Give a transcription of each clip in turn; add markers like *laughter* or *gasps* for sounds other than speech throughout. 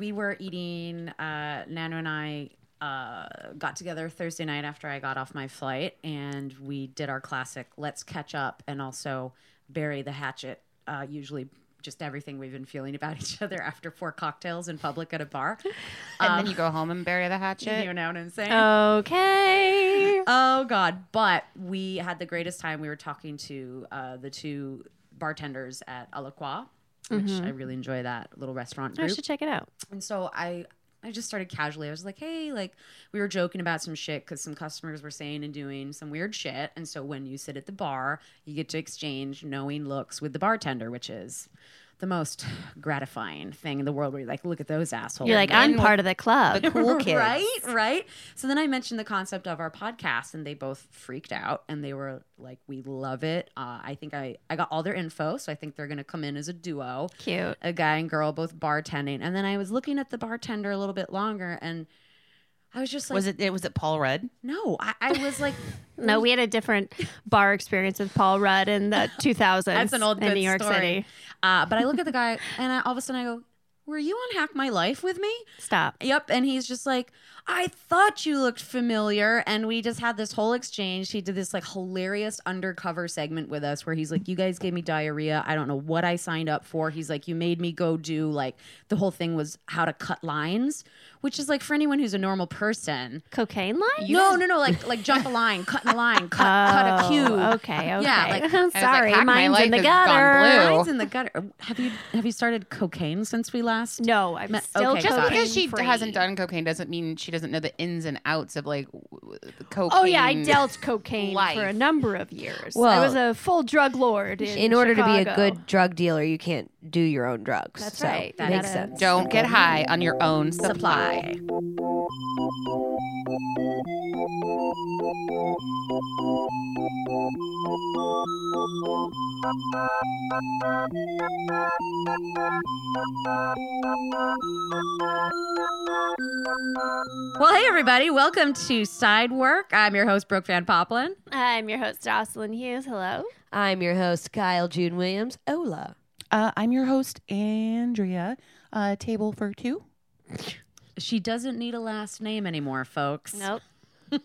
We were eating uh nano and i uh got together thursday night after i got off my flight and we did our classic let's catch up and also bury the hatchet uh usually just everything we've been feeling about each other after four cocktails in public at a bar And then you go home and bury the *laughs* hatchet. you know what i'm saying Okay. Oh God! But we had the greatest time. We were talking to uh, the two bartenders at A Which I mm-hmm. really enjoy that little restaurant I should check it out. And so I I just started casually. I was like, hey, like we were joking about some shit because some customers were saying and doing some weird shit. And so when you sit at the bar, you get to exchange knowing looks with the bartender, which is the most gratifying thing in the world where you're like, look at those assholes. You're like, I'm part of the club. The *laughs* cool kids. Right, right. So then I mentioned the concept of our podcast, and they both freaked out, and they were like, "We love it." Uh, I think I I got all their info, so I think they're gonna come in as a duo, Cute. a guy and girl, both bartending. And then I was looking at the bartender a little bit longer, and I was just like, Was it? It was it Paul Rudd? No, I, I was like, *laughs* No, we had a different bar experience with Paul Rudd in the *laughs* 2000s That's an old in good New York story. City. Uh, but I look at the *laughs* guy, and I, all of a sudden I go, "Were you on Hack My Life with me?" Stop. Yep. And he's just like, I thought you looked familiar. And we just had this whole exchange. He did this like hilarious undercover segment with us where he's like, You guys gave me diarrhea. I don't know what I signed up for. He's like, You made me go do like the whole thing was how to cut lines, which is like for anyone who's a normal person. Cocaine line? no, no, no, like like jump a line, cut a line, cut cut a Oh, cube. Okay, okay. Yeah, like- *laughs* I'm like, sorry, Hack My mine's in the gutter. Mine's in the gutter. Have you have you started cocaine since we last? No, I'm Me- still okay, Just because she cocaine-free. hasn't done cocaine doesn't mean she doesn't know the ins and outs of like w- w- the cocaine. Oh yeah, I dealt cocaine life. for a number of years. Well, I was a full drug lord. In, in order to be a good drug dealer, you can't do your own drugs. That's So, right. That makes gotta- sense. Don't get high on your own supply. Well, hey everybody, welcome to Side Work. I'm your host Brooke Van Poppelen. I'm your host Jocelyn Hughes. Hello. I'm your host, Kyle June Williams. Hola. Uh, I'm your host Andrea. Uh, table for two. She doesn't need a last name anymore, folks. Nope. *laughs*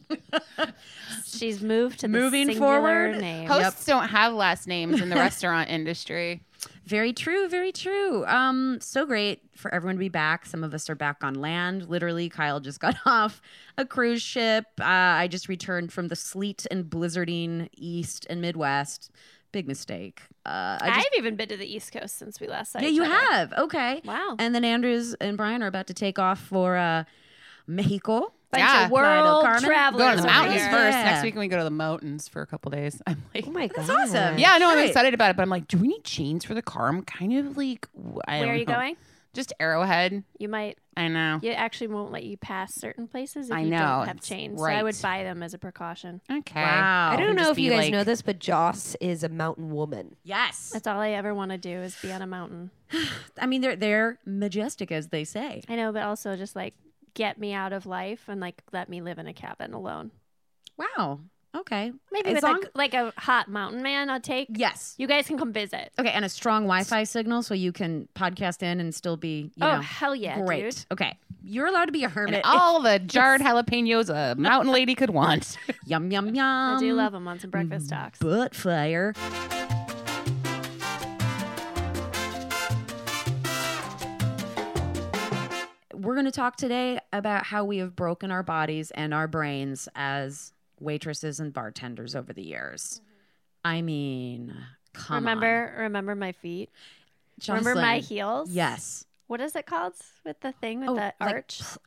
She's moved to the Moving singular forward, name. Hosts don't have last names in the *laughs* restaurant industry. Very true, very true. Um, so great for everyone to be back. Some of us are back on land. Literally, Kyle just *laughs* got off a cruise ship. Uh, I just returned from the sleet and blizzarding East and Midwest. Big mistake. Uh, I I've even been to the East Coast since we last saw yeah, you other. have. Okay. Wow. And then Andrews and Brian are about to take off for uh, Mexico. Bunch Yeah. of world Carmen. travelers. Go to the mountains here. first. Yeah. Next week when we go to the mountains for a couple days. *laughs* I'm like, Oh my god. That's awesome. yeah, no, I'm Great. excited about it, but I'm like, do we need chains for the car? I'm kind of like, w- I Where don't are you know. going? Just Arrowhead. You might. I know. You actually won't let you pass certain places if I you know, don't have it's chains. So I would buy them as a precaution. Okay. Wow. I don't know if you be guys like- know this, but Joss is a mountain woman. Yes. That's all I ever want to do is be on a mountain. *sighs* I mean, they're they're majestic, as they say. I know, but also just like get me out of life and like let me live in a cabin alone. Wow. Okay. Maybe As with long- a, like a hot mountain man. I'll take. Yes. You guys can come visit. Okay, and a strong Wi-Fi signal so you can podcast in and still be, you oh know, hell yeah, great. dude! Okay, you're allowed to be a And hermit. all the *laughs* jarred jalapenos a mountain lady could want. *laughs* yum yum yum. I do love them on some breakfast mm, talks. butt fire. We're going to talk today about how we have broken our bodies and our brains as waitresses and bartenders over the years. Mm-hmm. I mean, come remember, remember my feet. on. Remember my heels? Yes. What is it called with the thing with Oh, the like arch? pl-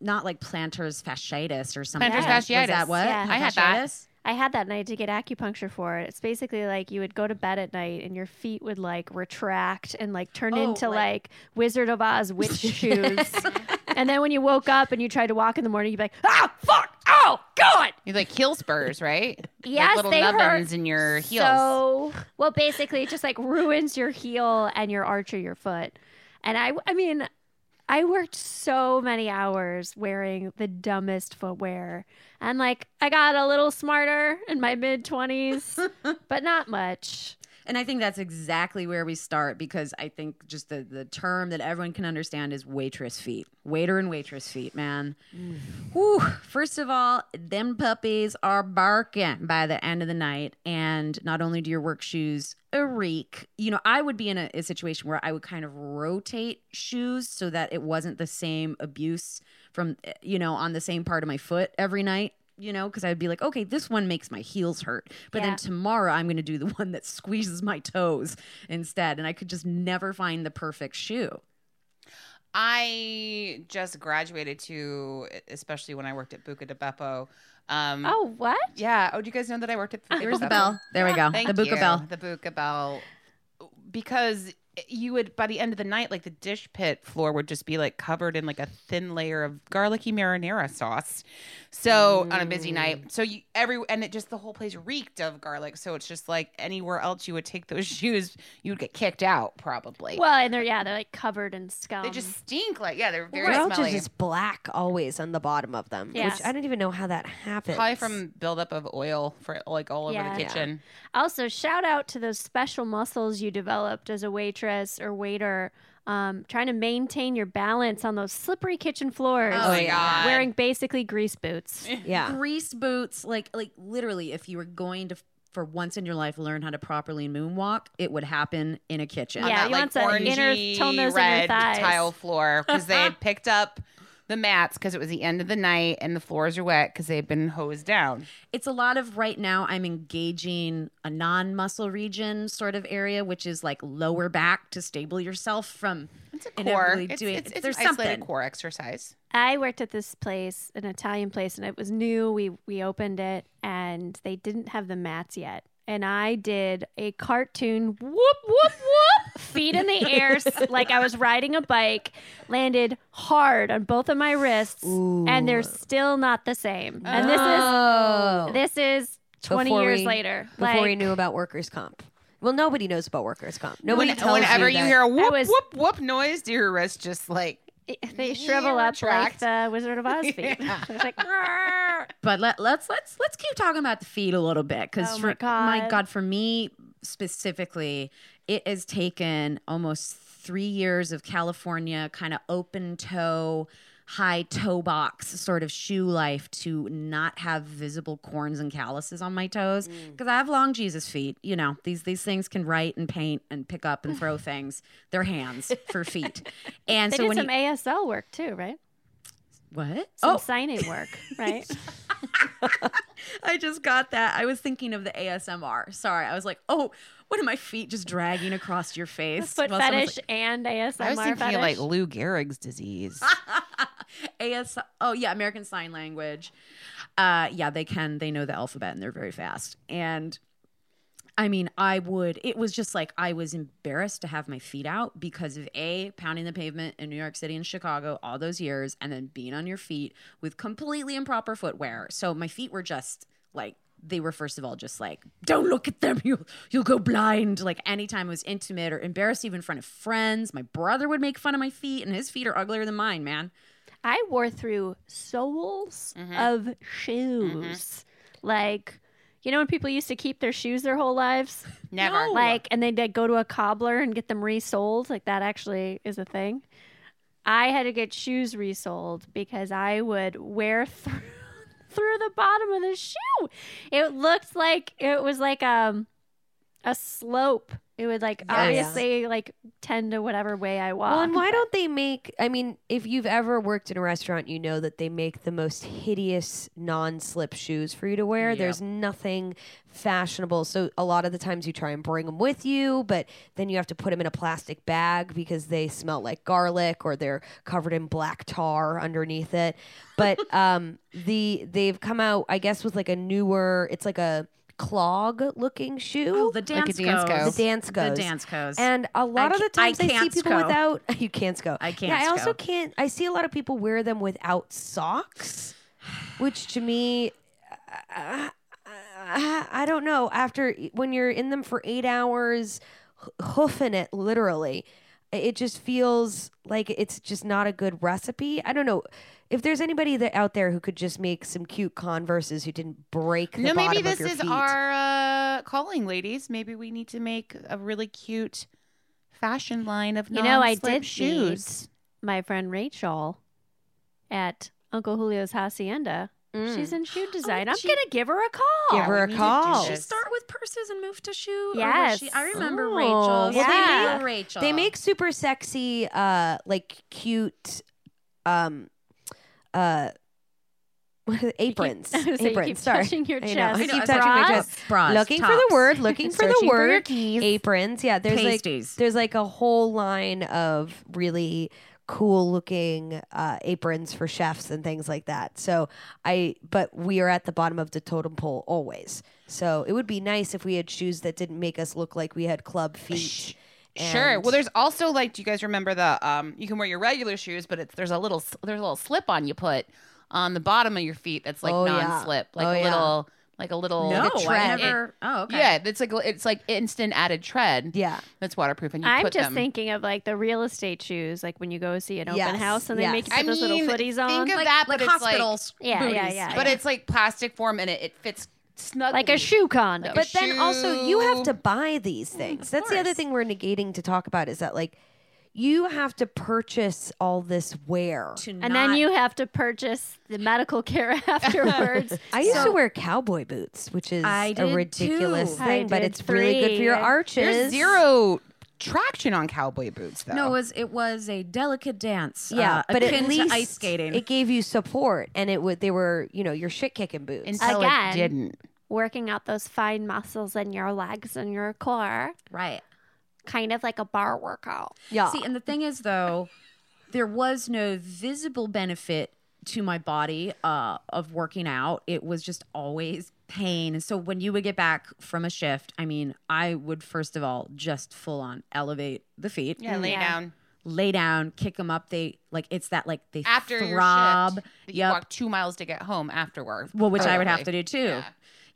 not like plantar's fasciitis or something. Plantar's Was that what? Yeah. I had that. Fasciitis? I had that and I had to get acupuncture for it. It's basically like you would go to bed at night and your feet would like retract and like turn Oh, into like- like, Wizard of Oz witch *laughs* shoes. *laughs* and then when you woke up and you tried to walk in the morning, you'd be like, ah, fuck, oh, God. You're like heel spurs, right? Yes, like little they nubbins hurt in your heels. So, well, basically, it just like ruins your heel and your arch of your foot. And I, I mean, I worked so many hours wearing the dumbest footwear, and like I got a little smarter in my mid twenties, *laughs* but not much. And I think that's exactly where we start because I think just the, the term that everyone can understand is waitress feet. Waiter and waitress feet, man. Whew. First of all, them puppies are barking by the end of the night. And not only do your work shoes a reek, you know, I would be in a, a situation where I would kind of rotate shoes so that it wasn't the same abuse from, eh, you know, on the same part of my foot every night. You know, because I'd be like, okay, this one makes my heels hurt, but Yeah. then tomorrow I'm going to do the one that squeezes my toes instead, and I could just never find the perfect shoe. I just graduated to, especially when I worked at Buca de Beppo. Um, Oh, what? yeah. Oh, do you guys know that I worked at? Buca de There's the Beppo? bell. There we go. Thank the Buca you. bell. The Buca bell. Because you would, by the end of the night, like the dish pit floor would just be like covered in like a thin layer of garlicky marinara sauce. So on a busy Mm. night, so you every and it just the whole place reeked of garlic. So it's just like anywhere else you would take those *laughs* shoes, you would get kicked out probably. Well, and they're yeah, they're like covered in scum. they just stink like yeah, they're very They're all smelly. just black always on the bottom of them. Yes. Which I don't even know how that happens. Probably from buildup of oil for like all over Yeah. the kitchen. Also, shout out to those special muscles you developed as a waitress or waiter, um, trying to maintain your balance on those slippery kitchen floors. Oh, my God. Wearing basically grease boots. *laughs* Yeah. Grease boots, like like literally, if you were going to for once in your life learn how to properly moonwalk, it would happen in a kitchen. on Yeah, that you like want some inner orangey tone those in your red thighs. tile floor because they had *laughs* picked up the mats because it was the end of the night and the floors are wet because they've been hosed down. It's a lot of right now. I'm engaging a non-muscle region sort of area, which is like lower back to stable yourself from. It's a core. It's, doing- it's, it's there's an isolated something. core exercise. I worked at this place, an Italian place, and it was new. We we opened it, and they didn't have the mats yet. And I did a cartoon whoop whoop whoop, feet in the air, like I was riding a bike. Landed hard on both of my wrists, and they're still not the same. And this Oh. is this is twenty Before years we- later. Before like, we knew about workers' comp. Well, nobody knows about workers' comp. Nobody When- tells whenever you, you, hear a whoop was- whoop whoop noise, do your wrist just like they shrivel up like the Wizard of *laughs* Oz feet. it's like, But let, let's let's let's keep talking about the feet a little bit because Oh my my God. God, for me specifically, it has taken almost three years of California kind of open toe, high toe box sort of shoe life to not have visible corns and calluses on my toes Mm. because I have long Jesus feet. You know these these things can write and paint and pick up and throw *laughs* things. They're hands for feet, *laughs* and They so did when some you, ASL work too, right? what Some oh signing work, right? *laughs* *laughs* I just got that. I was thinking of the ASMR. Sorry, I was like, oh, what are my feet just dragging across your face? Foot while someone's fetish and ASMR I was thinking fetish. of like Lou Gehrig's disease. *laughs* like, AS. Oh yeah, American Sign Language. Uh, yeah, they can. They know the alphabet and they're very fast. And I mean, I would. It was just like I was embarrassed to have my feet out because of a pounding the pavement in New York City and Chicago all those years, and then being on your feet with completely improper footwear. So my feet were just like they were first of all just like don't look at them *laughs* you'll you'll go blind like anytime i was intimate or embarrassed even in front of friends my brother would make fun of my feet and his feet are uglier than mine man I wore through soles Mm-hmm. of shoes. Like, you know when people used to keep their shoes their whole lives? *laughs* Never. Like, and they'd like, go to a cobbler and get them resold. Like, that actually is a thing. I had to get shoes resold because I would wear *laughs* through, through the bottom of the shoe. It looked like it was like um, a slope It would like yeah. obviously like tend to whatever way I walk. Well, and why *laughs* don't they make? I mean, if you've ever worked in a restaurant, you know that they make the most hideous non-slip shoes for you to wear. There's nothing fashionable, so a lot of the times you try and bring them with you, but then you have to put them in a plastic bag because they smell like garlic or they're covered in black tar underneath it. But *laughs* um, the they've come out, I guess, with like a newer. It's like a clog-looking shoe. Oh, the Like a dance Dansko. The Dansko. The Dansko. And a lot I of the ca- I times I, see can't people go. without *laughs* you can't go. I can't Yeah, I also go. can't. I see a lot of people wear them without socks, which to me, uh, *sighs* I don't know. After when you're in them for eight hours, hoofing it literally, it just feels like it's just not a good recipe. I don't know. If there's anybody that out there who could just make some cute Converses who didn't break the no, bottom maybe of this your is feet. our uh, calling, ladies. Maybe we need to make a really cute fashion line of You know, I non-slip did shoes. my friend Rachel at Uncle Julio's hacienda. She's in shoe *gasps* design. I'm she- gonna give her a call. Give her a need call. Did she start with purses and move to shoe? Yes. she- I remember Oh, Rachel. well, they Yeah. make- Rachel. They make super sexy, uh, like cute, um, uh, what are the- aprons. *laughs* I was gonna say, you aprons. keep Sorry, touching your I know. chest. I I know, keep I touching my chest. Bras, looking for the word. Looking for the Searching for your word. keys. Aprons. Yeah, there's Pasties. like there's like a whole line of really cool looking uh, aprons for chefs and things like that. So I, but we are at the bottom of the totem pole always. So it would be nice if we had shoes that didn't make us look like we had club feet. Sure. Well, there's also like, do you guys remember the? Um, you can wear your regular shoes, but it's there's a little there's a little slip on you put on the bottom of your feet that's like Oh, non-slip, like Oh, a yeah. Little like a little No, like a I tread. never. Oh, okay. Yeah, it's like it's like instant added tread. Yeah. that's waterproof, and you I'm put just them. thinking of like the real estate shoes, like when you go see an open Yes, house and they make you put I those little footies on. think of Like, that, like but it's like, hospitals. Yeah, yeah, booties. yeah, but it's like plastic form and it, it fits snugly. like a shoe condom. Like a But then also you have to buy these things. That's the other thing we're negating to talk about is that like you have to purchase all this wear. To and not- then you have to purchase the medical care *laughs* afterwards. *laughs* I used to wear cowboy boots, which is I a did ridiculous too. I thing, but did it's really good for your arches. There's zero traction on cowboy boots, though. No, it was it was a delicate dance. Yeah, uh, but at akin to least ice skating. it gave you support, and it would they were you know your shit kicking boots. until Again. it didn't. Working out those fine muscles in your legs and your core, right. Kind of like a bar workout. yeah, See, and the thing is, though, there was no visible benefit to my body uh, of working out. It was just always pain. And so when you would get back from a shift, I mean, I would first of all just full on elevate the feet, Yeah, lay Yeah. down lay down, kick them up. They like it's that like they after your throb. shift. that You Yep. walk two miles to get home afterward. Well, which I would have to do too. Yeah.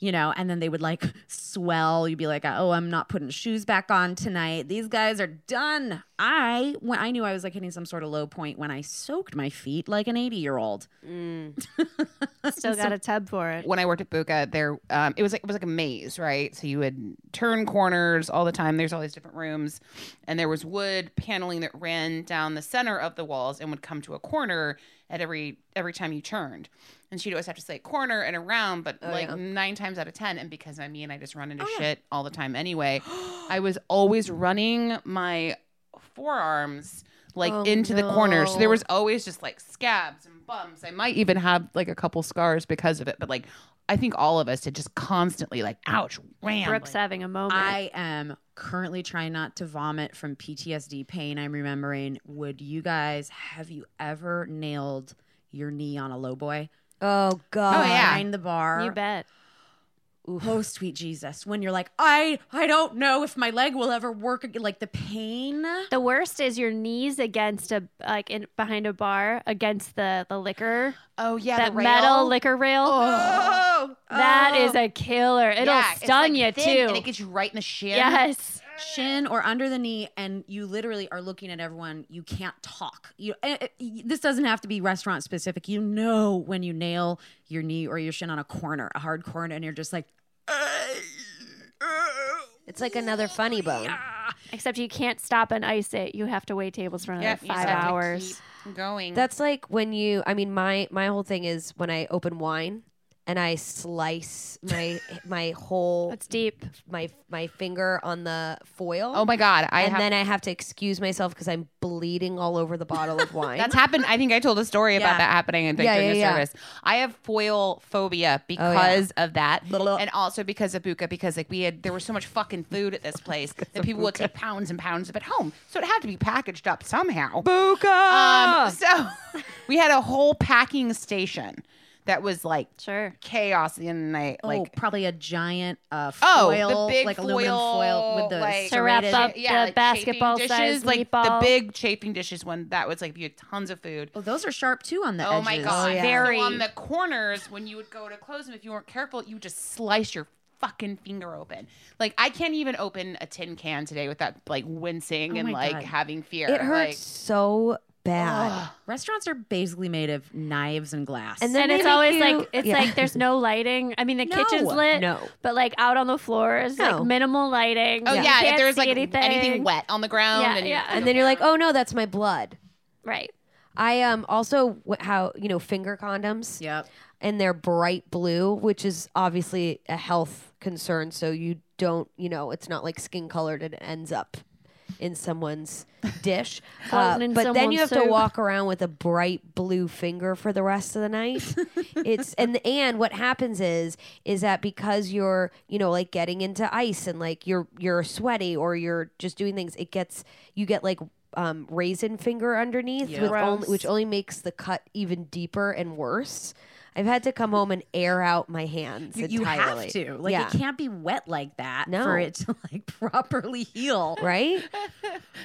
You know, and then they would like *laughs* swell. You'd be like, "Oh, I'm not putting shoes back on tonight. These guys are done." I when I knew I was like hitting some sort of low point when I soaked my feet like an 80 year old. *laughs* Still got a tub for it. when I worked at Buca, there um, it was like it was like a maze, right? So you would turn corners all the time. There's all these different rooms, and there was wood paneling that ran down the center of the walls and would come to a corner at every every time you turned. And she'd always have to say corner and around, but oh, like nine times out of ten, and because I'm me and I just run into oh, shit all the time anyway, *gasps* I was always running my forearms like Oh, into the corner. So there was always just like scabs and bumps. I might even have like a couple scars because of it, but like I think all of us had just constantly like, ouch, wham. Brooks like- having a moment. I am currently trying not to vomit from PTSD pain I'm remembering. Would you guys have you ever nailed your knee on a low boy? Oh, oh god, Oh, yeah. Behind the bar. you bet. Oh sweet Jesus. When you're like, I I don't know if my leg will ever work again. Like the pain. The worst is your knees against a like in, behind a bar against the the liquor oh yeah, that the metal liquor rail. Oh, That is a killer. It'll Yeah, it's, stun like, you thin, too. and it gets you right in the shin. yes. Shin or under the knee, and you literally are looking at everyone. You can't talk. You. eh, eh, this doesn't have to be restaurant specific. You know when you nail your knee or your shin on a corner, a hard corner, and you're just like, it's like another funny bone. Except you can't stop and ice it. You have to wait tables for another Yep, five hours. going. That's like when you. I mean, my my whole thing is when I open wine, and I slice my my whole That's deep. my my finger on the foil. Oh my god, I and have then I have to excuse myself because I'm bleeding all over the bottle of wine. That's happened. I think I told a story Yeah. about that happening in the yeah, yeah. service. I have foil phobia yeah. because of that, and also because of Buca. Because like we had, there was so much fucking food at this *laughs* place that people would take pounds and pounds of it home, so it had to be packaged up somehow. Buca. Um, so *laughs* we had a whole packing station that was like Sure. chaos in the night. oh, Like probably a giant uh, Oh, foil, the big like aluminum foil with the like, To wrap serrated- up the basketball chafing dishes, like meatball. the big chafing dishes one that was like you had tons of food. Oh, those are sharp too on the Oh edges. my god! yeah. Very. So on the corners, when you would go to close them, if you weren't careful, you would just slice your fucking finger open. Like I can't even open a tin can today without like wincing Oh and my like God. having fear. it hurts Like, so bad. Restaurants are basically made of knives and glass. And then And it's always you- like it's Yeah. like there's no lighting. I mean, the kitchen's lit, no. but like out on the floor is No. like minimal lighting. oh You yeah, if there's like anything. anything. wet on the ground, Yeah, and yeah. and then you're like, oh no, that's my blood. right? I um also how you know finger condoms. Yep. and they're bright blue, which is obviously a health concern. So you don't, you know, it's not like skin colored and it ends up in someone's *laughs* dish. Uh, in but then you have someone's to walk around with a bright blue finger for the rest of the night. *laughs* it's and and what happens is is that because you're you know like getting into ice and like you're you're sweaty or you're just doing things, it gets you get like um, raisin finger underneath, with only, which only makes the cut even deeper and worse. I've had to come home and air out my hands You, you entirely. have to. Like yeah. it can't be wet like that No. for it to like *laughs* properly heal. right? *laughs*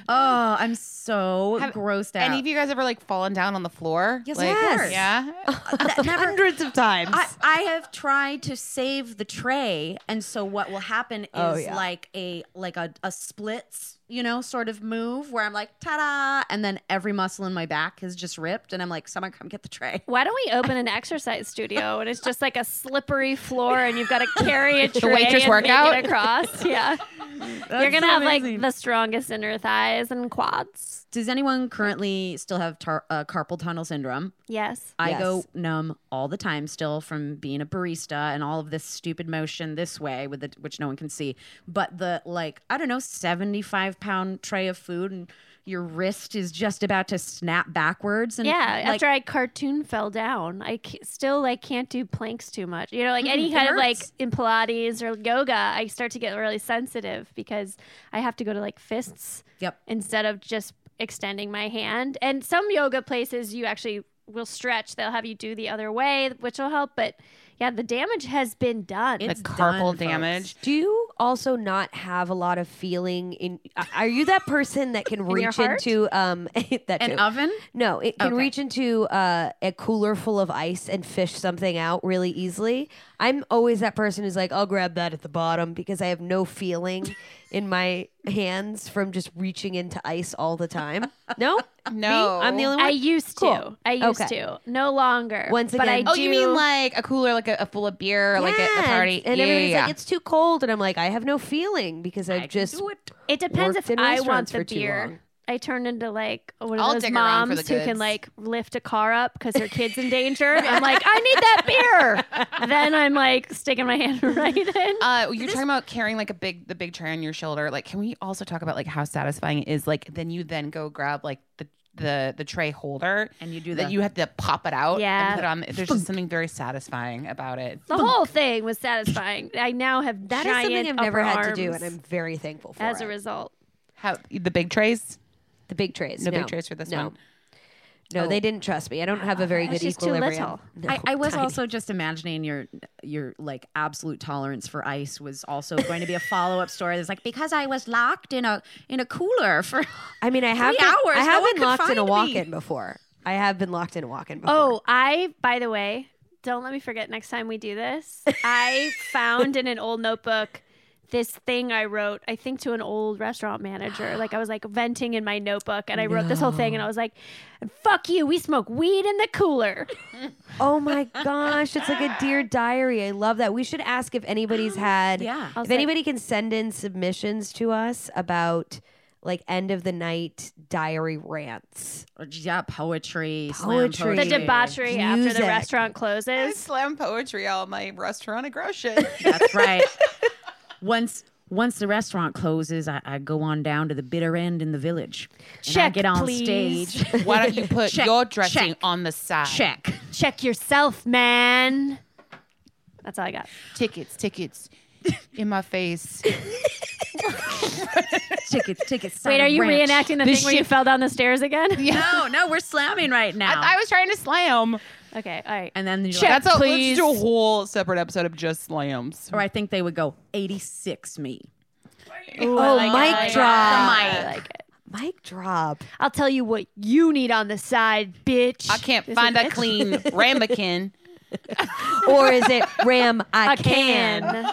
Oh, I'm so Have grossed out. any of you guys ever like fallen down on the floor? Yes, like, of course. Yeah. *laughs* That never- Hundreds of times. I, I have tried to save the tray, and so what will happen oh, is Oh, yeah. like a like a, a splits, you know, sort of move where I'm like ta-da, and then every muscle in my back is just ripped, and I'm like, someone come get the tray. Why don't we open an exercise studio and it's just like a slippery floor and you've got to carry a *laughs* tray waitress and workout? make it across? Yeah, *laughs* you're gonna have like the strongest inner thighs and quads. Does anyone currently still have tar- uh, carpal tunnel syndrome? Yes. I go numb all the time still from being a barista and all of this stupid motion this way with the which no one can see. But the like I don't know seventy five pound tray of food and your wrist is just about to snap backwards and Yeah, like, after I cartoon fell down, I still like can't do planks too much. You know, like any it kind of like in Pilates or yoga, I start to get really sensitive because I have to go to like fists Yep. instead of just extending my hand. And some yoga places you actually will stretch; they'll have you do the other way, which will help. But yeah, the damage has been done. It's the carpal done, folks. damage. Do you also not have a lot of feeling in? Are you that person that can *laughs* your reach into um *laughs* that An too. oven? No, it can Okay. reach into uh, a cooler full of ice and fish something out really easily. I'm always that person who's like, I'll grab that at the bottom because I have no feeling *laughs* in my hands from just reaching into ice all the time. No, No. Me? I'm the only one. I used to. I used Okay. to. No longer. Once but I again- Oh, you mean like a cooler, like a, a full of beer, like at a party? and yeah, everybody's yeah, like, it's too cold, and I'm like, I have no feeling because I've just It depends if in I want restaurants the for beer. I turn into like one of I'll those dig around for moms who can like lift a car up because her kid's in danger. *laughs* I'm like, I need that beer. then I'm like sticking my hand *laughs* right in. Uh, you're talking about carrying like a big, the big tray on your shoulder. Like, can we also talk about like how satisfying it is? Like, then you then go grab like the the the tray holder, And you do that the- you have to pop it out. Yeah. and put it on. There's just something very satisfying about it. the whole thing was satisfying. I now have that is giant something I've never upper had to do, arms and I'm very thankful for as it. a result. How the big trays? the big trays. No big trays for this no. one? No, they oh. didn't trust me. I don't have a very good She's too equilibrium. little. No, I, I was tiny. also just imagining your your like absolute tolerance for ice was also going to be a follow up story. It's like because I was locked in a in a cooler for I mean, I have been, hours, I have one been locked in a walk-in before. I have been locked in a walk-in before. Oh, I, by the way, don't let me forget next time we do this. I found in an old notebook this thing I wrote, I think to an old restaurant manager. Like I was like venting in my notebook and I wrote this whole thing and I was like, fuck you, we smoke weed in the cooler. *laughs* Oh my gosh, it's like a dear diary. I love that. We should ask if anybody's *gasps* had. Yeah. If I'll say- anybody can send in submissions to us about like end of the night diary rants. Yeah, poetry, Poetry. slam The poetry. debauchery after the restaurant I closes. slam poetry all my restaurant aggression. That's right. *laughs* once once the restaurant closes, I, I go on down to the bitter end in the village. And I Check, get on please. stage. *laughs* Why don't you put Check, your dressing check, on the side? Check. Check yourself, man. That's all I got. Tickets, tickets in my face. *laughs* Tickets, tickets. Wait, are you ranch. reenacting the This thing where you fell down the stairs again? No, no, we're slamming right now. I, I was trying to slam. Okay, all right. and then you're Check. like, That's a, let's do a whole separate episode of just slams. or I think they would go 86 me. Ooh, Oh, I like mic it. I like drop. I like it. Mic drop. I'll tell you what you need on the side, bitch. I can't Is find a bitch? clean *laughs* ramekin. Or is it Ram I, I can.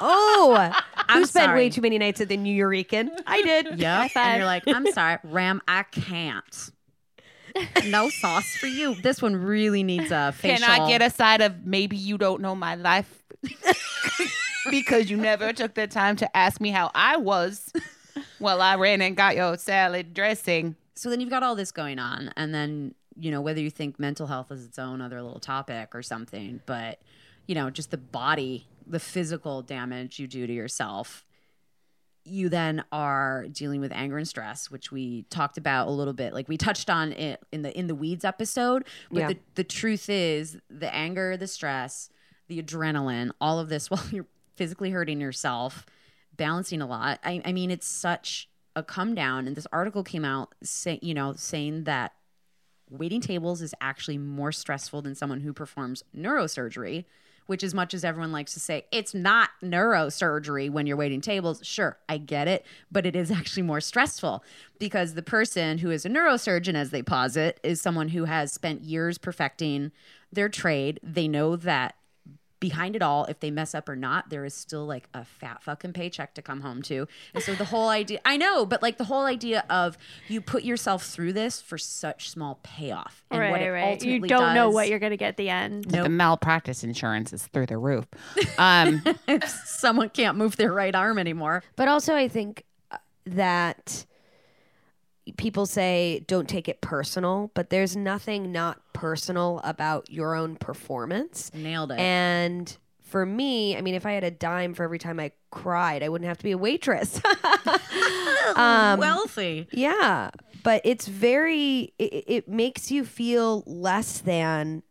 Oh, I'm who spent way too many nights at the Nuyorican? I did. Yeah. And you're like, I'm sorry, Ram, I can't. No sauce for you. This one really needs a facial. *laughs* Can I get a side of maybe you don't know my life? *laughs* because you never took the time to ask me how I was. Well, I ran and got your salad dressing. so then you've got all this going on and then you know whether you think mental health is its own other little topic or something but you know just the body the physical damage you do to yourself you then are dealing with anger and stress which we talked about a little bit. Like we touched on it in the in the weeds episode but Yeah. the, the truth is the anger the stress the adrenaline all of this *laughs* while you're physically hurting yourself balancing a lot. I, I mean it's such a come down. And this article came out say, you know saying that waiting tables is actually more stressful than someone who performs neurosurgery which as much as everyone likes to say it's not neurosurgery when you're waiting tables. Sure i get it but it is actually more stressful because the person who is a neurosurgeon as they posit is someone who has spent years perfecting their trade. They know that behind it all, if they mess up or not, there is still like a fat fucking paycheck to come home to. And so the whole idea, I know, but like the whole idea of you put yourself through this for such small payoff. And right, what it right. You don't know what you're going to get at the end. Nope. The malpractice insurance is through the roof. Um, if *laughs* someone can't move their right arm anymore. But also, I think uh, that people say don't take it personal, but there's nothing not personal about your own performance. Nailed it. And for me, I mean, if I had a dime for every time I cried, I wouldn't have to be a waitress. *laughs* um, Wealthy. yeah, but it's very. It, it makes you feel less than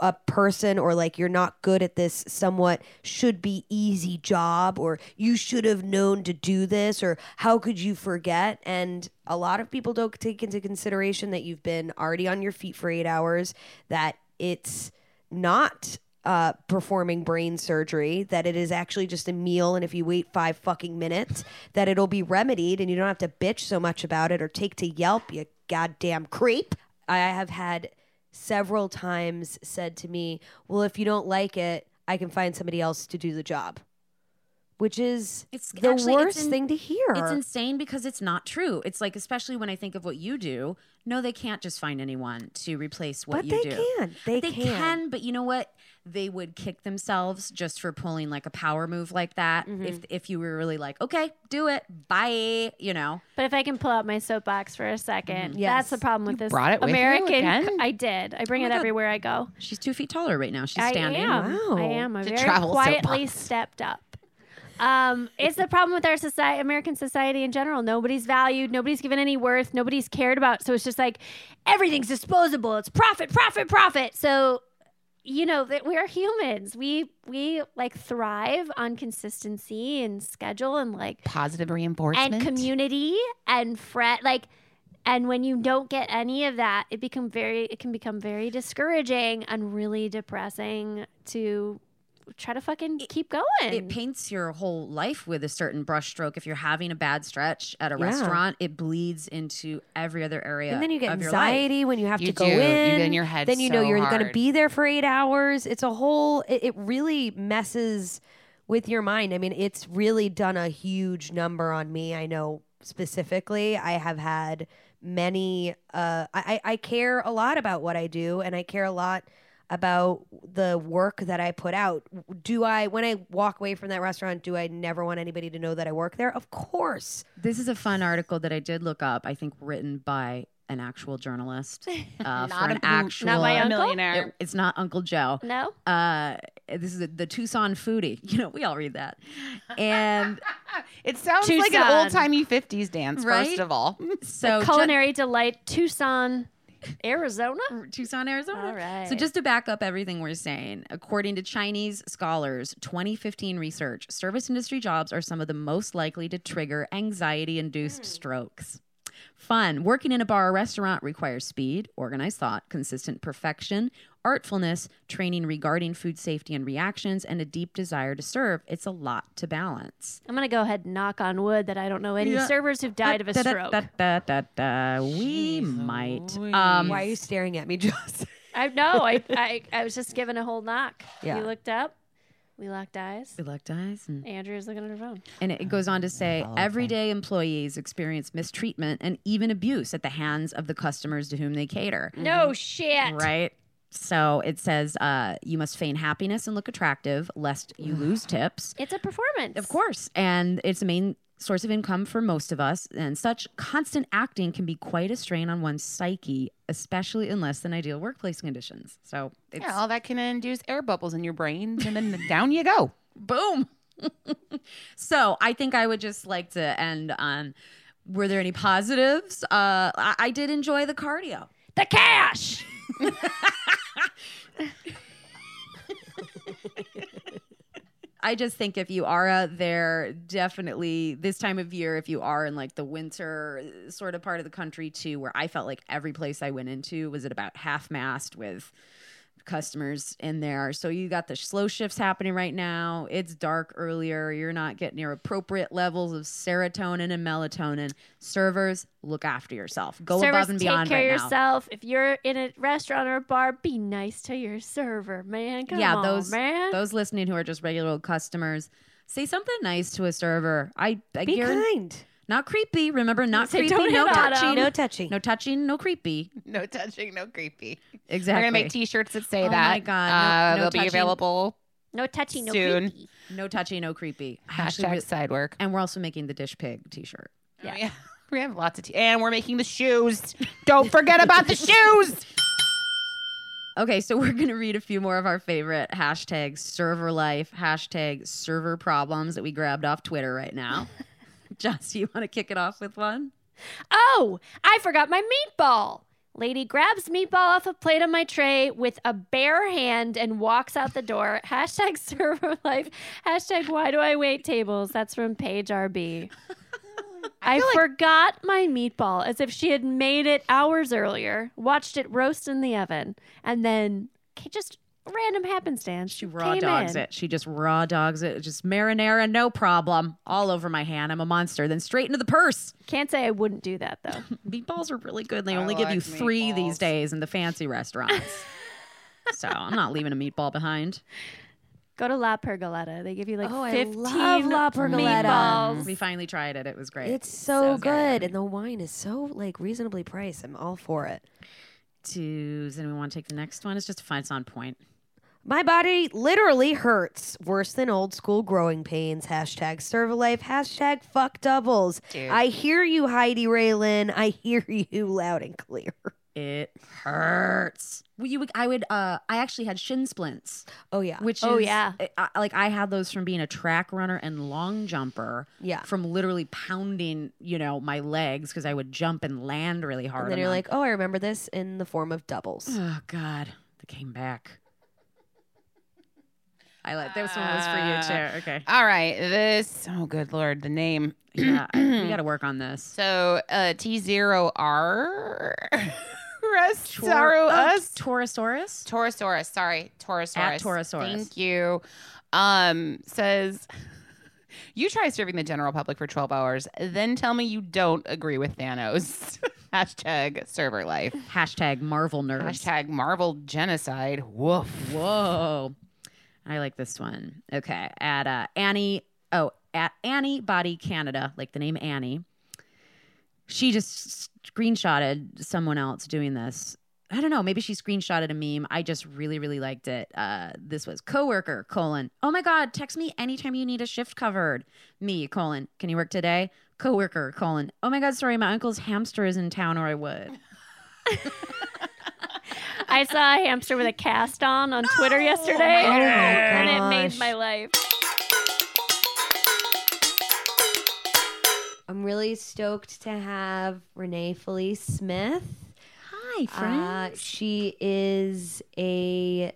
a, person, or like you're not good at this somewhat should be easy job, or you should have known to do this, or how could you forget? And a lot of people don't take into consideration that you've been already on your feet for eight hours, that it's not uh, performing brain surgery, that it is actually just a meal, and if you wait five fucking minutes, that it'll be remedied, and you don't have to bitch so much about it or take to Yelp, you goddamn creep. I have had several times said to me, "Well, if you don't like it, I can find somebody else to do the job," which is It's the actually- it's worst in- thing to hear. It's insane because it's not true. It's like, especially when I think of what you do, no, they can't just find anyone to replace what but you they do. can. They, they can. They can. but you know what? They would kick themselves just for pulling like a power move like that. Mm-hmm. If if you were really like, okay, do it, bye, you know. But if I can pull out my soapbox for a 2nd Mm-hmm. Yes. that's the problem with this brought it with you American. again? I did. I bring Oh it God. everywhere I go. She's two feet taller right now. She's I standing. am. Wow. I am. I very quietly soapbox. stepped up. Um, it's the problem with our society, American society in general. Nobody's valued. Nobody's given any worth. Nobody's cared about. So it's just like everything's disposable. It's profit, profit, profit. So you know that we're humans. We we like thrive on consistency and schedule and like positive reinforcement. and community and friend like and when you don't get any of that it become very it can become very discouraging and really depressing to try to fucking keep going It paints your whole life with a certain brushstroke. If you're having a bad stretch at a Yeah. restaurant, it bleeds into every other area. And then you get of your life. anxiety when you have You to go do. You in. get in your head Then you know you're going to be there for eight hours. It's a whole. It, it really messes with your mind. I mean, it's really done a huge number on me. I know specifically. I have had many. Uh, I I I care a lot about what I do, and I care a lot about the work that I put out. Do I, when I walk away from that restaurant, do I never want anybody to know that I work there? Of course. This is a fun article that I did look up. I think written by an actual journalist *laughs* uh, for an a- actual. not my uncle? millionaire. It- it's not Uncle Joe. No? Uh, this is a, the Tucson foodie. *laughs* You know, we all read that. And *laughs* It sounds like an old timey '50s dance. Right? First of all, so ju- Culinary delight, Tucson, Arizona. Tucson, Arizona. All right. So just to back up everything we're saying, according to Chinese scholars, 2015 research, service industry jobs are some of the most likely to trigger anxiety-induced hmm. strokes. Fun. Working in a bar or restaurant requires speed, organized thought, consistent perfection, artfulness, training regarding food safety and reactions, and a deep desire to serve. It's a lot to balance. I'm going to go ahead and knock on wood that I don't know any Yeah. servers who've died of a Da- da- stroke. da- da- da- da. We might. Um, Why are you staring at me, *laughs* Joss? I know. I, I, I was just given a whole knock. Yeah. You looked up. We locked eyes. we locked eyes and Andrew's looking at her phone. And it goes on to say everyday employees experience mistreatment and even abuse at the hands of the customers to whom they cater. No shit. Right? So it says uh, you must feign happiness and look attractive lest you lose tips. It's a performance. Of course. And it's a main source of income for most of us. And such constant acting can be quite a strain on one's psyche, especially in less than ideal workplace conditions. So it's yeah, all that can induce air bubbles in your brain, and then down you go. *laughs* boom. *laughs* so I think I would just like to end on were there any positives? Uh, I, I did enjoy the cardio. The cash. *laughs* I just think if you are out there, definitely this time of year, if you are in like the winter sort of part of the country too, where I felt like every place I went into was at about half mast with customers in there. So you got the slow shifts happening right now. It's dark earlier. You're not getting your appropriate levels of serotonin and melatonin. Servers, look after yourself. Go Servers, above and beyond take care right of now. yourself. If you're in a restaurant or a bar, be nice to your server, man. Come yeah, on, those man. those listening who are just regular old customers, say something nice to a server. I, I Be guarantee- kind. Not creepy. Remember, not Say, creepy. don't No hit on 'em. touching. No touching. No touching. No creepy. No touching, no creepy. Exactly. We're gonna make T-shirts that say that. Oh that. my God, no- uh, no they'll be touching. available. no touching, no Soon. creepy. no touching. No creepy. Actually, Hashtag we- side work. and we're also making the dish pig T-shirt. Yeah. yeah. *laughs* We have lots of tea. And we're making the shoes. Don't forget about the shoes. *laughs* Okay, so we're gonna read a few more of our favorite hashtags server life, hashtag server problems that we grabbed off Twitter right now. *laughs* *laughs* Joss, you want to kick it off with one? Oh, I forgot my meatball. Lady grabs meatball off a plate on my tray with a bare hand and walks out the door. *laughs* Hashtag server life. Hashtag why do I wait tables? That's from Paige RB. *laughs* I, forgot my meatball as if she had made it hours earlier, watched it roast in the oven, and then just random happenstance. She raw came dogs in. it. She just raw dogs it. Just marinara, no problem. All over my hand. I'm a monster. Then straight into the purse. Can't say I wouldn't do that though. *laughs* Meatballs are really good. They I only give you like three these days in the fancy restaurants. *laughs* so I'm not leaving a meatball behind. Go to La Pergoletta. They give you like Oh, I 15 love La Pergoletta. meatballs. We finally tried it. It was great. It's so, So good. good. and the wine is so like reasonably priced. I'm all for it. Does anyone want to take the next one? It's just fun. It's on point. My body literally hurts worse than old school growing pains. Hashtag serve a life. Hashtag fuck doubles. Dude. I hear you, Heidi Raylan. I hear *laughs* you loud and clear. It hurts. Well, you, would- I would. Uh, I actually had shin splints, Oh yeah. which Oh, is, yeah. I, I- like I had those from being a track runner and long jumper. Yeah. from literally pounding, you know, my legs because I would jump and land really hard. and then on you're them. like, oh, I remember this in the form of doubles. oh god, they came back. I like this one was for you too. Okay, All right. This, oh, good Lord, the name. yeah, we *clears throat* got to work on this. So uh, T0R. Tor- Restauro oh. Torosaurus. Torosaurus, sorry, Torosaurus. At Torosaurus. Thank you. Um, says you try serving the general public for 12 hours, then tell me you don't agree with Thanos. *laughs* Hashtag server life. Hashtag Marvel nerds. Hashtag Marvel genocide. Woof. Whoa. I like this one. Okay. At uh, Annie, oh, at Annie Body Canada, like the name Annie, she just screenshotted someone else doing this. I don't know. Maybe she screenshotted a meme. I just really, really liked it. Uh, this was coworker colon. Oh my god, text me anytime you need a shift covered. Me colon. Can you work today? Coworker colon. Oh my god, sorry, my uncle's hamster is in town, or I would. *laughs* I saw a hamster with a cast on on Twitter yesterday, Oh and it made my life. I'm really stoked to have Renee Felice Smith. Hi, Uh, she is a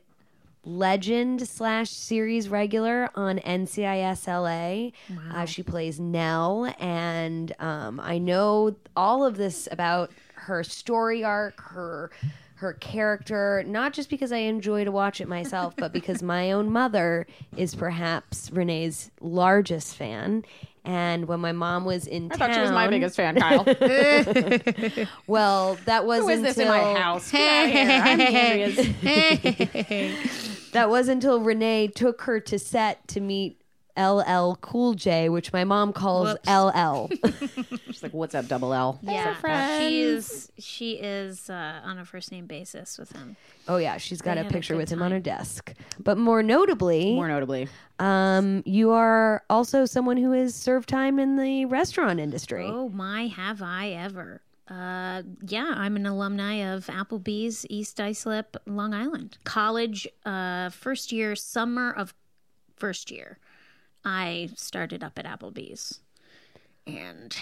legend slash series regular on NCIS LA. Uh, she plays Nell, and um, I know all of this about her story arc, her her character, not just because I enjoy to watch it myself, but because my own mother is perhaps Renee's largest fan. And when my mom was in I town, thought she was my biggest fan, Kyle. *laughs* Well, that was Who is until this in my house? *laughs* Here. *laughs* That was until Renee took her to set to meet LL Cool J, which my mom calls LL. *laughs* She's like, "What's up, double L?" yeah, friends. she is. She is uh, on a first name basis with him. oh yeah, she's got They a have a picture good with him on her desk. But more notably, More notably, um, you are also someone who has served time in the restaurant industry. Oh my, have I ever? Uh, yeah, I'm an alumni of Applebee's East Islip, Long Island. College, uh, first year, summer of first year, I started up at Applebee's, and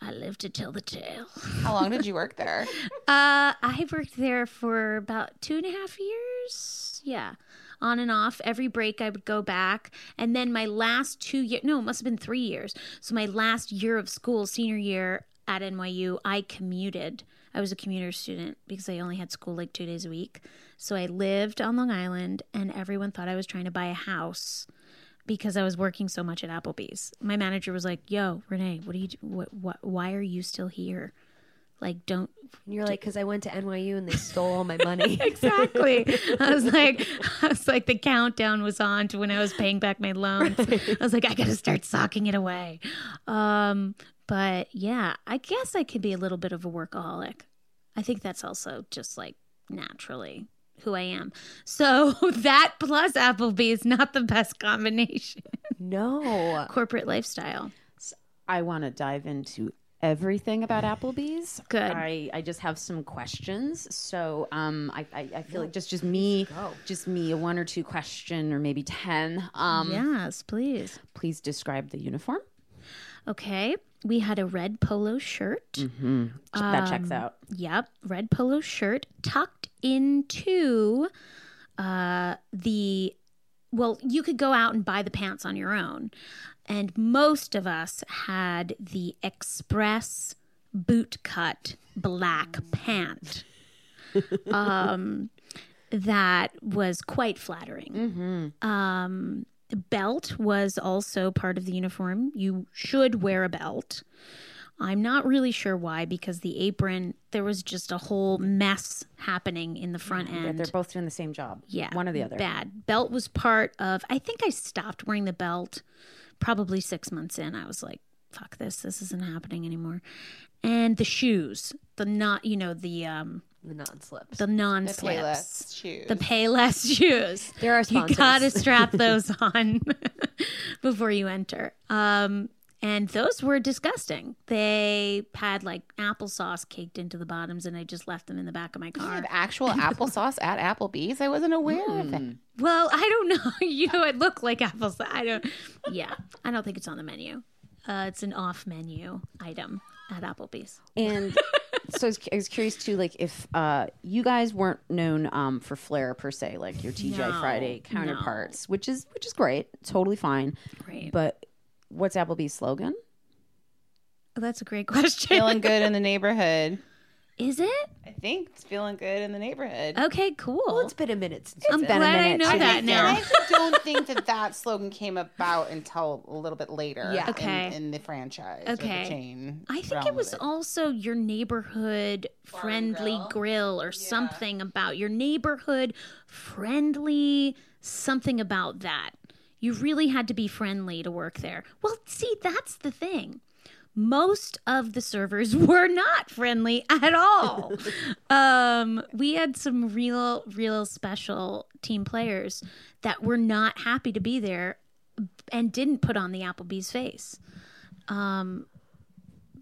I live to tell the tale. how long did you work there? *laughs* Uh, I worked there for about two and a half years. Yeah. On and off. Every break I would go back. And then my last two years, no, it must have been three years. So my last year of school, senior year at NYU, I commuted. I was a commuter student because I only had school like two days a week. So I lived on Long Island and everyone thought I was trying to buy a house because I was working so much at Applebee's. My manager was like, "Yo, Renee, what are you? do- What? What? Why are you still here? Like, don't And you're like, because I went to NYU and they stole all my money. *laughs* exactly. I was like, I was like, the countdown was on to when I was paying back my loans. I was like, I got to start socking it away. Um, but yeah, I guess I could be a little bit of a workaholic. I think that's also just like naturally who I am. So *laughs* that plus Applebee is not the best combination. no. Corporate lifestyle. I want to dive into everything about Applebee's. Good. I, I just have some questions. So um, I, I, I feel like just just me, just me, a one or two question or maybe ten. Um, yes, please. Please describe the uniform. Okay. We had a red polo shirt. Mm-hmm. that checks out. Yep, red polo shirt tucked into uh, the. Well, you could go out and buy the pants on your own, and most of us had the express boot cut black pant. *laughs* um, that was quite flattering. Um, the belt was also part of the uniform. You should wear a belt. I'm not really sure why, because the apron, there was just a whole mess happening in the front end. Yeah, end. they're both doing the same job. Yeah. one or the other. Bad. Belt was part of, I think I stopped wearing the belt probably six months in. I was like, fuck this. This isn't happening anymore. And the shoes, the not, you know, the, um, The non slips. the non The slips. Payless shoes. The Payless *laughs* shoes. There are You gotta strap *laughs* those on *laughs* before you enter. Um, and those were disgusting. They had like applesauce caked into the bottoms, and I just left them in the back of my They car. have actual applesauce at Applebee's. I wasn't aware of it. Well, I don't know. you know, it looked like applesauce. I don't. Yeah, I don't think it's on the menu. Uh, it's an off menu item at Applebee's. And *laughs* so I was, I was curious too, like if uh, you guys weren't known um, for flair per se, like your TGI No, Friday counterparts, which is which is great, totally fine. Great. But what's Applebee's slogan? That's a great *laughs* question. Feeling good in the neighborhood. Is it I think it's feeling good in the neighborhood. okay? Cool. Well, it's been a minute since I'm you've been. glad I minute know since that now. I don't think that that slogan came about until a little bit later. Yeah. in- Okay. In, the franchise. Or Okay. the chain. I think it of was also your neighborhood friendly grill, or something about your neighborhood friendly, something about that. You really had to be friendly to work there. Well, see, that's the thing. Most of the servers *laughs* were not friendly at all. um, we had some real, real special team players that were not happy to be there and didn't put on the Applebee's face. Um,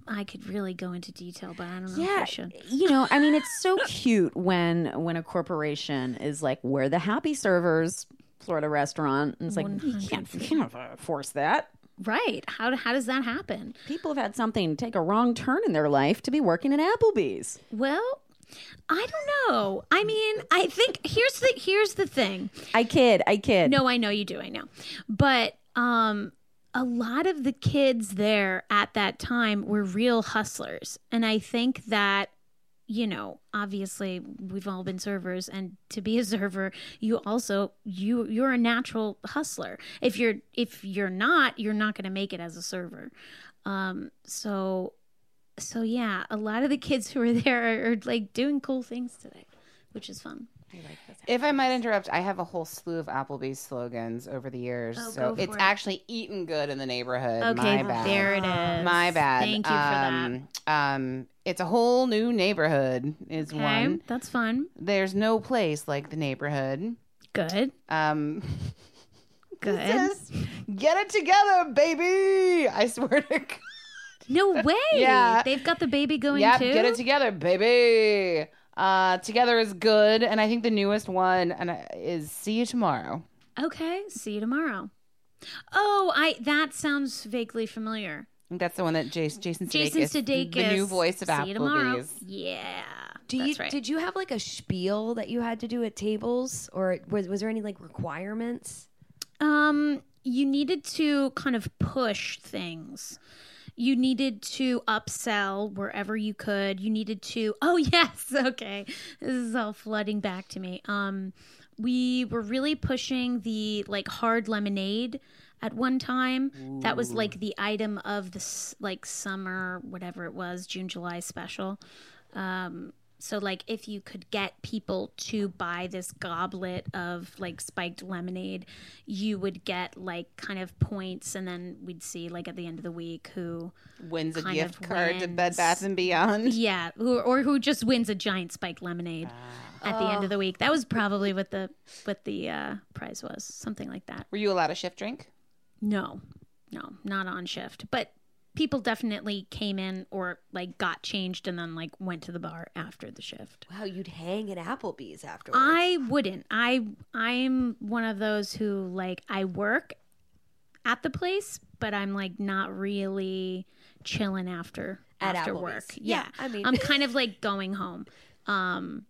I could really go into detail, but I don't know if I Yeah, should. you know, I mean, it's so cute when when a corporation is like, "We're the happy servers." Florida restaurant, and it's like you can't, you can't force that. Right. How, how does that happen? People have had something take a wrong turn in their life to be working at Applebee's. Well, I don't know. I mean, I think here's the here's the thing. I kid, I kid. No, I know you do. I know. But um a lot of the kids there at that time were real hustlers. And I think that you know, obviously we've all been servers and to be a *laughs* server, you also you you're a natural hustler. If you're if you're not, you're not going to make it as a server. Um so so yeah, a lot of the kids who are *laughs* there are, are like doing cool things today, which is fun. If I might interrupt, I have a whole slew of Applebee's slogans over the years, Oh, so go it's it. actually eaten good in the neighborhood. Okay, My bad. there it is. My bad. Thank you for um, that. Um, it's a whole new neighborhood is Okay, one. that's fun. There's no place like the neighborhood. Good. Um, *laughs* Good. says, Get it together, baby! I swear to God. No way. Yeah. They've got the baby going Yep, too. get it together, baby. Uh, together is good, and I think the newest one and I- is "See You Tomorrow." Okay. See you tomorrow. Oh, I that sounds vaguely familiar. I think that's the one that Jason Jason Sudeikis, Jason Sudeikis. the new voice of See you tomorrow. Applebee's. Yeah. Do that's you right. did you have like a spiel that you had to do at tables, or was was there any like requirements? Um, you needed to kind of push things. You needed to upsell wherever you could. You needed to. *laughs* Oh yes, okay. This is all flooding back to me. Um, we were really pushing the like hard lemonade at one time. That was like the item of the like summer, whatever it was, June July special. Um, so like if you could get people to buy this goblet of like spiked lemonade, you would get like kind of points and then we'd see like at the end of the week who Wins a gift of card to. Bed Bath and Beyond. Yeah, who, or who just wins a giant spiked lemonade at the end of the week. That was probably what the what the uh, prize was, something like that. Were you allowed a shift drink? No, no, not on shift, but people definitely came in or like got changed and then like went to the bar after the shift. Wow, you'd hang at Applebee's afterwards. I wouldn't. I I'm one of those who like I work at the place, but I'm like not really chilling after At after Applebee's. work. Yeah, Yeah, I mean- I'm kind of like going home. Um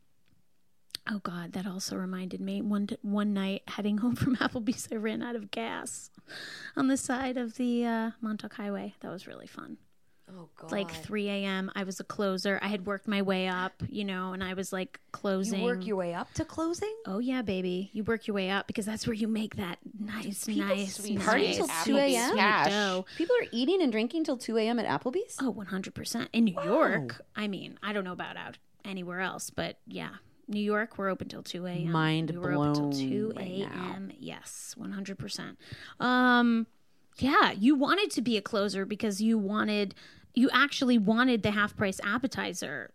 Oh God, that also reminded me. One one night heading home from *laughs* Applebee's, I ran out of gas on the side of the uh, Montauk Highway. That was really fun oh god, like 3 a.m. I was a closer. I had worked my way up, you know, and I was like closing. you work your way up to closing. oh yeah, baby, you work your way up because that's where you make that nice, nice, sweet nice Party till 2 a.m.? People are eating and drinking till 2 a.m. at Applebee's? Oh, 100 percent in New York. I mean, I don't know about out anywhere else, but yeah. New York, we're open till 2 a.m. Mind we were open till blown 2 right a.m. Yes, 100%. Um, yeah, you wanted to be a closer because you wanted, you actually wanted the half price appetizer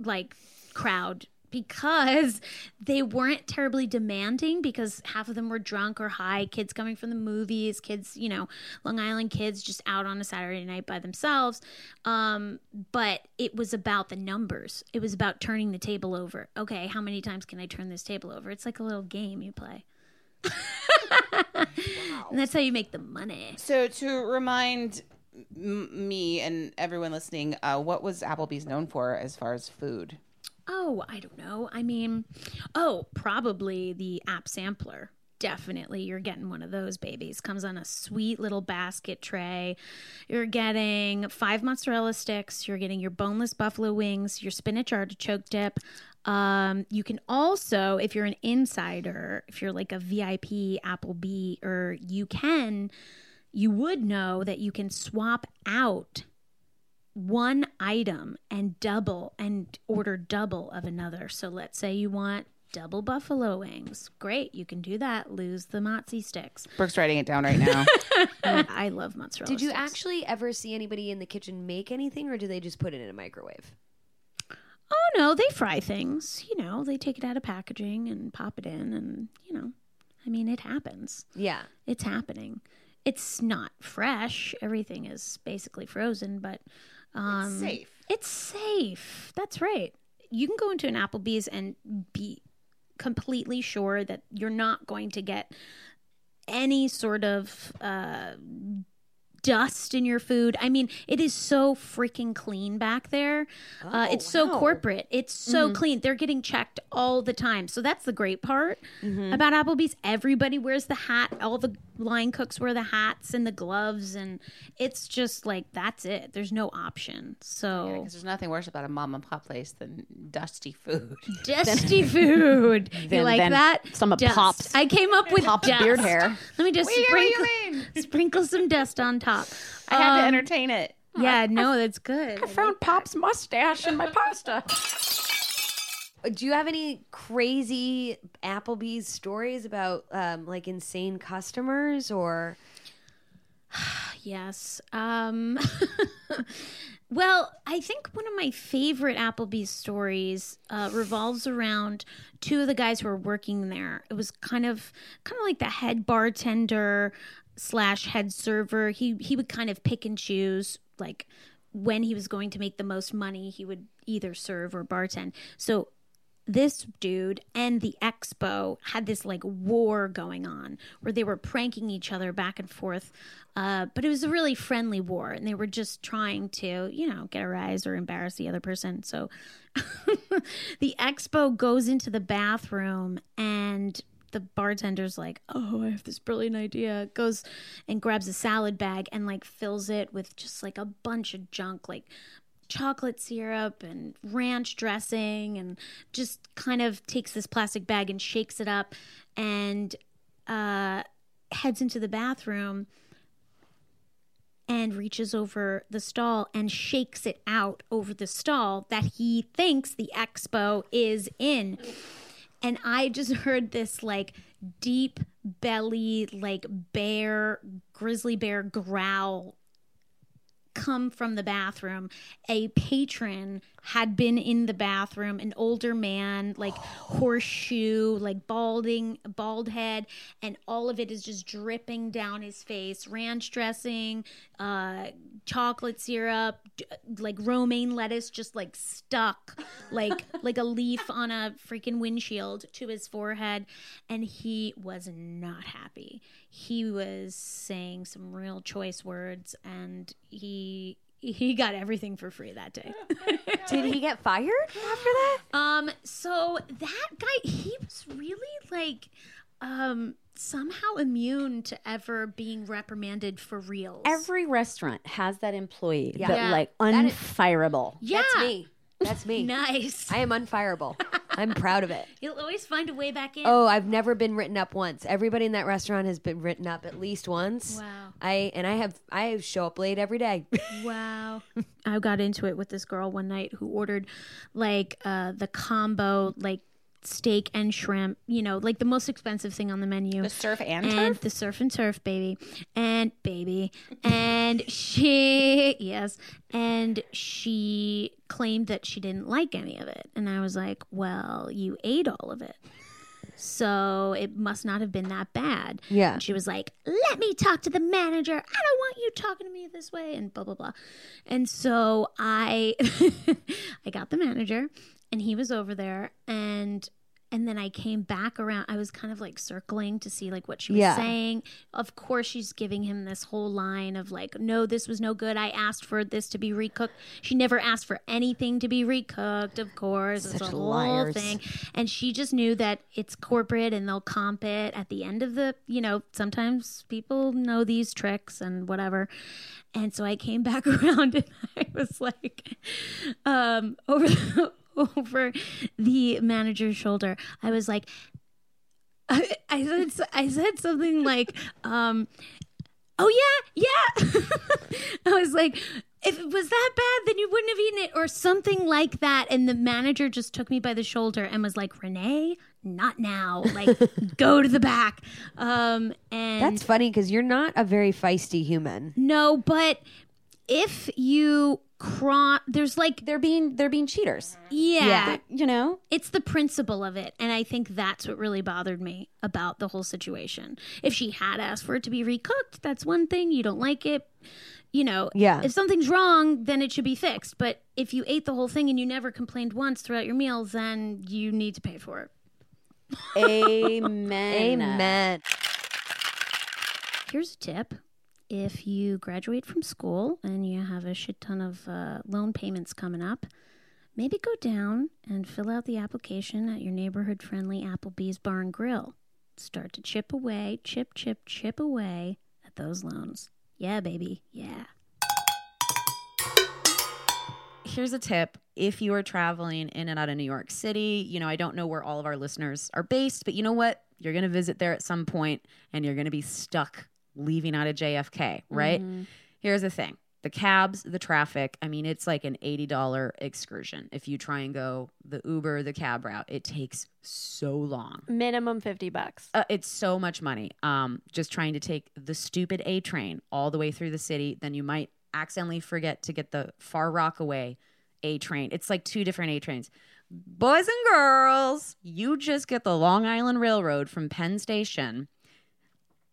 like crowd because they weren't terribly demanding because half of them were drunk or high kids coming from the movies kids you know long island kids just out on a saturday night by themselves. Um, but it was about the numbers. It was about turning the table over. Okay how many times can i turn this table over? It's like a little game you play. *laughs* And that's how you make the money. So to remind m- me and everyone listening, uh, what was Applebee's known for as far as food? Oh, I don't know. I mean, oh, probably the app sampler. Definitely, you're getting one of those babies. Comes on a sweet little basket tray. You're getting five mozzarella sticks. You're getting your boneless buffalo wings, your spinach artichoke dip. Um, you can also, if you're an insider, if you're like a VIP Applebee, or you can, you would know that you can swap out one item and double and order double of another. So let's say you want double buffalo wings. Great, you can do that. Lose the mozzie sticks. Brooke's writing it down right now. *laughs* I love mozzarella. Did you sticks. actually ever see anybody in the kitchen make anything, or do they just put it in a microwave? Oh no, they fry things. You know, they take it out of packaging and pop it in, and you know, I mean, it happens. Yeah. It's happening. It's not fresh. Everything is basically frozen, but um, safe. It's safe. That's right. You can go into an Applebee's and be completely sure that you're not going to get any sort of uh, dust in your food. I mean, it is so freaking clean back there. uh, it's so corporate. It's so clean. They're getting checked all the time. So that's the great part about Applebee's. Everybody wears the hat. All the line cooks wear the hats and the gloves, and it's just like that's it. There's no option. So Because there's nothing worse about a mom and pop place than dusty food. *laughs* dusty food. *laughs* you Then- like then that? some of. Pop's- I came up with Pop's dust. beard hair. Let me just get what you sprinkle, *laughs* sprinkle some dust on top. I had to Um, entertain it. Yeah, no, that's good. I found Pop's mustache in my pasta. Do you have any crazy Applebee's stories about um, like insane customers or? *sighs* Yes. Um, *laughs* well, I think one of my favorite Applebee's stories uh, revolves around two of the guys who were working there. It was kind of kind of like the head bartender slash head server. He he would kind of pick and choose like when he was going to make the most money. He would either serve or bartend. So this dude and the expo had this like war going on where they were pranking each other back and forth uh, but it was a really friendly war and they were just trying to you know get a rise or embarrass the other person so *laughs* the expo goes into the bathroom and the bartender's like oh i have this brilliant idea goes and grabs a salad bag and like fills it with just like a bunch of junk like chocolate syrup and ranch dressing and just kind of takes this plastic bag and shakes it up and uh, heads into the bathroom and reaches over the stall and shakes it out over the stall that he thinks the expo is in. And I just *laughs* heard this like deep belly, like bear, grizzly bear growl come from the bathroom. A patron had been in the bathroom, an older man, like horseshoe, like balding, bald head, and all of it is just dripping down his face. Ranch dressing, uh, chocolate syrup, like romaine lettuce, just like stuck, like *laughs* like a leaf on a freaking windshield to his forehead, and he was not happy. He was saying some real choice words, and he he got everything for free that day. *laughs* Did he get fired after that? Um, so that guy, he was really like, um, somehow immune to ever being reprimanded for real. Every restaurant has that employee Yeah. that Yeah. like That is- unfireable. yeah, That's me. That's me. *laughs* nice. I am unfireable. *laughs* I'm proud of it. You'll always find a way back in. Oh, I've never been written up once. Everybody in that restaurant has been written up at least once. Wow. I and I have I show up late every day. *laughs* Wow. I got into it with this girl one night who ordered like uh the combo like steak and shrimp, you know, like the most expensive thing on the menu. The surf and, and turf? the surf and turf baby. And baby. And *laughs* she yes. And she claimed that she didn't like any of it. And i was like well you ate all of it. So it must not have been that bad. Yeah. and she was like let me talk to the manager. I don't want you talking to me this way. And blah blah blah. And so i *laughs* i got the manager and he was over there and and then I came back around. I was kind of like circling to see like what she was Yeah. saying. Of course, she's giving him this whole line of like, "No, this was no good. I asked for this to be recooked." She never asked for anything to be recooked. Of course, it's Such a whole thing. And she just knew that it's corporate and they'll comp it at the end of the. You know, sometimes people know these tricks and whatever. And so I came *laughs* back around and I was like, um, over the, *laughs* over the manager's shoulder. I was like, *laughs* I, I said I said something like, um, oh yeah, yeah. *laughs* I was like, if it was that bad, then you wouldn't have eaten it, or something like that. And the manager just took me by the shoulder and was like, Renee, not now. Like, go to the back. Um, and That's funny because you're not a very feisty human. no, but if you cross, there's like, They're being they're being cheaters. yeah, You know? it's the principle of it. And I think that's what really bothered me about the whole situation. If she had asked for it to be recooked, that's one thing. You don't like it. You know, Yeah. if something's wrong, then it should be fixed. But if you ate the whole thing and you never complained once throughout your meals, then you need to pay for it. Amen. *laughs* Amen. Here's a tip. If you graduate from school and you have a shit ton of uh, loan payments coming up, maybe go down and fill out the application at your neighborhood friendly Applebee's Bar and Grill. Start to chip away, chip, chip, chip away at those loans. Yeah, baby. Yeah. Here's a tip. If you are traveling in and out of New York City, you know, I don't know where all of our listeners are based, but you know what? You're going to visit there at some point and you're going to be stuck leaving out of JFK, right? Here's the thing the cabs, the traffic, I mean, it's like an $80 excursion. If you try and go the Uber, the cab route, it takes so long. Minimum 50 bucks. Uh, it's so much money. Um, just trying to take the stupid A train all the way through the city. Then you might accidentally forget to get the Far Rockaway A train. It's like two different A trains. Boys and girls, you just get the Long Island Railroad from Penn Station.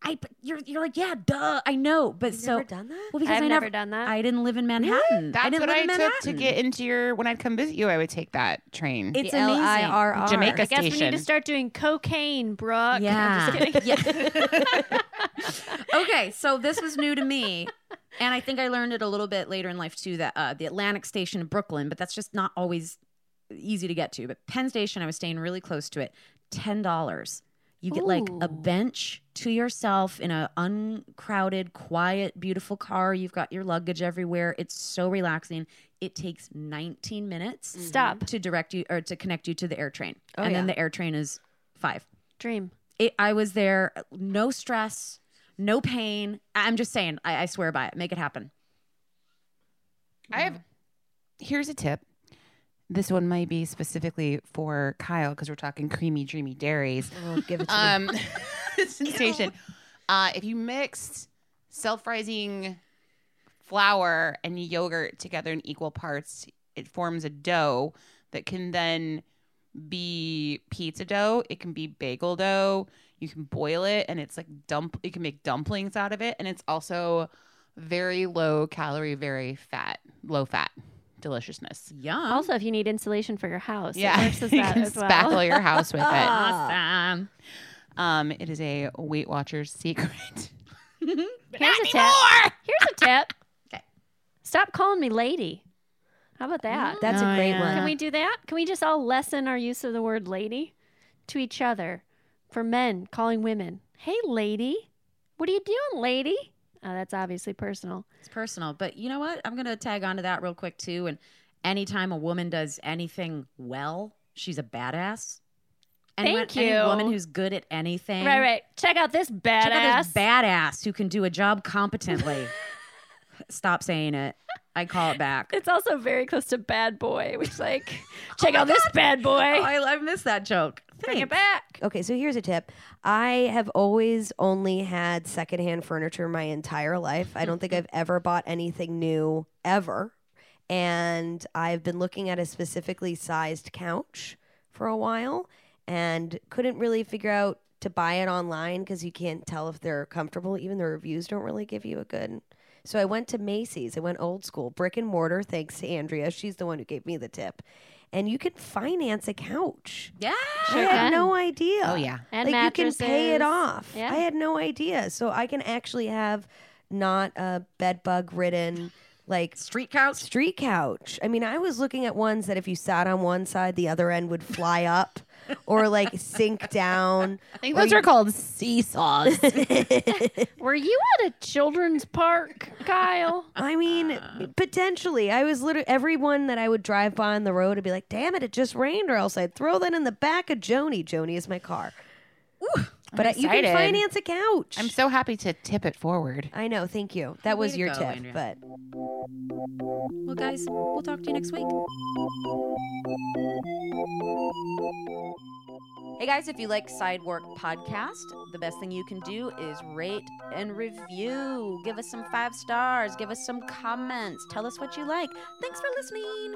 I, you're you're like, yeah, duh, I know, but so never done that? well because I've I never never done that. I didn't live in Manhattan. I That's didn't what live I in took to get into your. When I'd come visit you, I would take that train. It's The amazing. L-I-R-R. Jamaica I guess we need station. to start doing cocaine, Brooke. Yeah. I'm just. Yeah. *laughs* *laughs* okay, so this was new to me. And I think I learned it a little bit later in life too that uh, the Atlantic Station in Brooklyn, but that's just not always easy to get to. But Penn Station, I was staying really close to it. $10. You get like a bench to yourself in a uncrowded, quiet, beautiful car. You've got your luggage everywhere. It's so relaxing. It takes 19 minutes mm-hmm. Stop. to direct you or to connect you to the air train. Oh, and then the air train is 5 Dream. it, I was there, no stress, no pain. I'm just saying, I, I swear by it. Make it happen. I have. Here's a tip. This one might be specifically for Kyle because we're talking creamy, dreamy dairies. Oh, give it to. Um, *laughs* *laughs* sensation. Uh, if you mixed self-rising flour and yogurt together in equal parts, it forms a dough that can then be pizza dough. It can be bagel dough. You can boil it, and it's like dump. You can make dumplings out of it, and it's also very low calorie, very fat, low fat deliciousness. Yum. Also, if you need insulation for your house, Yeah, it works as *laughs* you that can as well. spackle your house with it. awesome. Um, it is a Weight Watchers secret. *laughs* Here's a tip. Here's a tip. *laughs* Okay. Stop calling me lady. How about that? That's Oh, a great yeah. one. Can we do that? Can we just all lessen our use of the word lady to each other? For men calling women, hey, lady. What are you doing, lady? Oh, that's obviously personal. It's personal, but you know what? I'm gonna tag onto that real quick too. And anytime a woman does anything well, she's a badass. Anyone- Thank Any woman who's good at anything. Right, right. Check out this badass. Check out this badass who can do a job competently. *laughs* Stop saying it. I call it back. it's also very close to bad boy, which like, check out this bad boy. *laughs* Oh, I, I missed that joke. Bring it back. Okay, so here's a tip. I have always only had secondhand furniture my entire life. I don't think I've ever bought anything new ever. And I've been looking at a specifically sized couch for a while and couldn't really figure out to buy it online because you can't tell if they're comfortable. Even the reviews don't really give you a good. So I went to Macy's. I went old school, brick and mortar, thanks to Andrea. She's the one who gave me the tip. And you can finance a couch. Yeah. I had can. no idea. Oh, yeah. And like you can pay it off. Yeah. I had no idea. So I can actually have not a bed bug ridden like Street couch. street couch. I mean, I was looking at ones that if you sat on one side, the other end would fly up or like sink down. I think those are called seesaws. *laughs* Were you at a children's park, Kyle? I mean, potentially. I was literally everyone that I would drive by on the road would be like, "Damn it, it just rained," or else I'd throw that in the back of Joni. Joni is my car. But I'm uh, you can excited. finance a couch. I'm so happy to tip it forward. I know. Thank you. That was to your go, tip, Andrea. but Well, guys, we'll talk to you next week. Hey guys, if you like Sidework Podcast, the best thing you can do is rate and review. Give us some five stars. Give us some comments. Tell us what you like. Thanks for listening.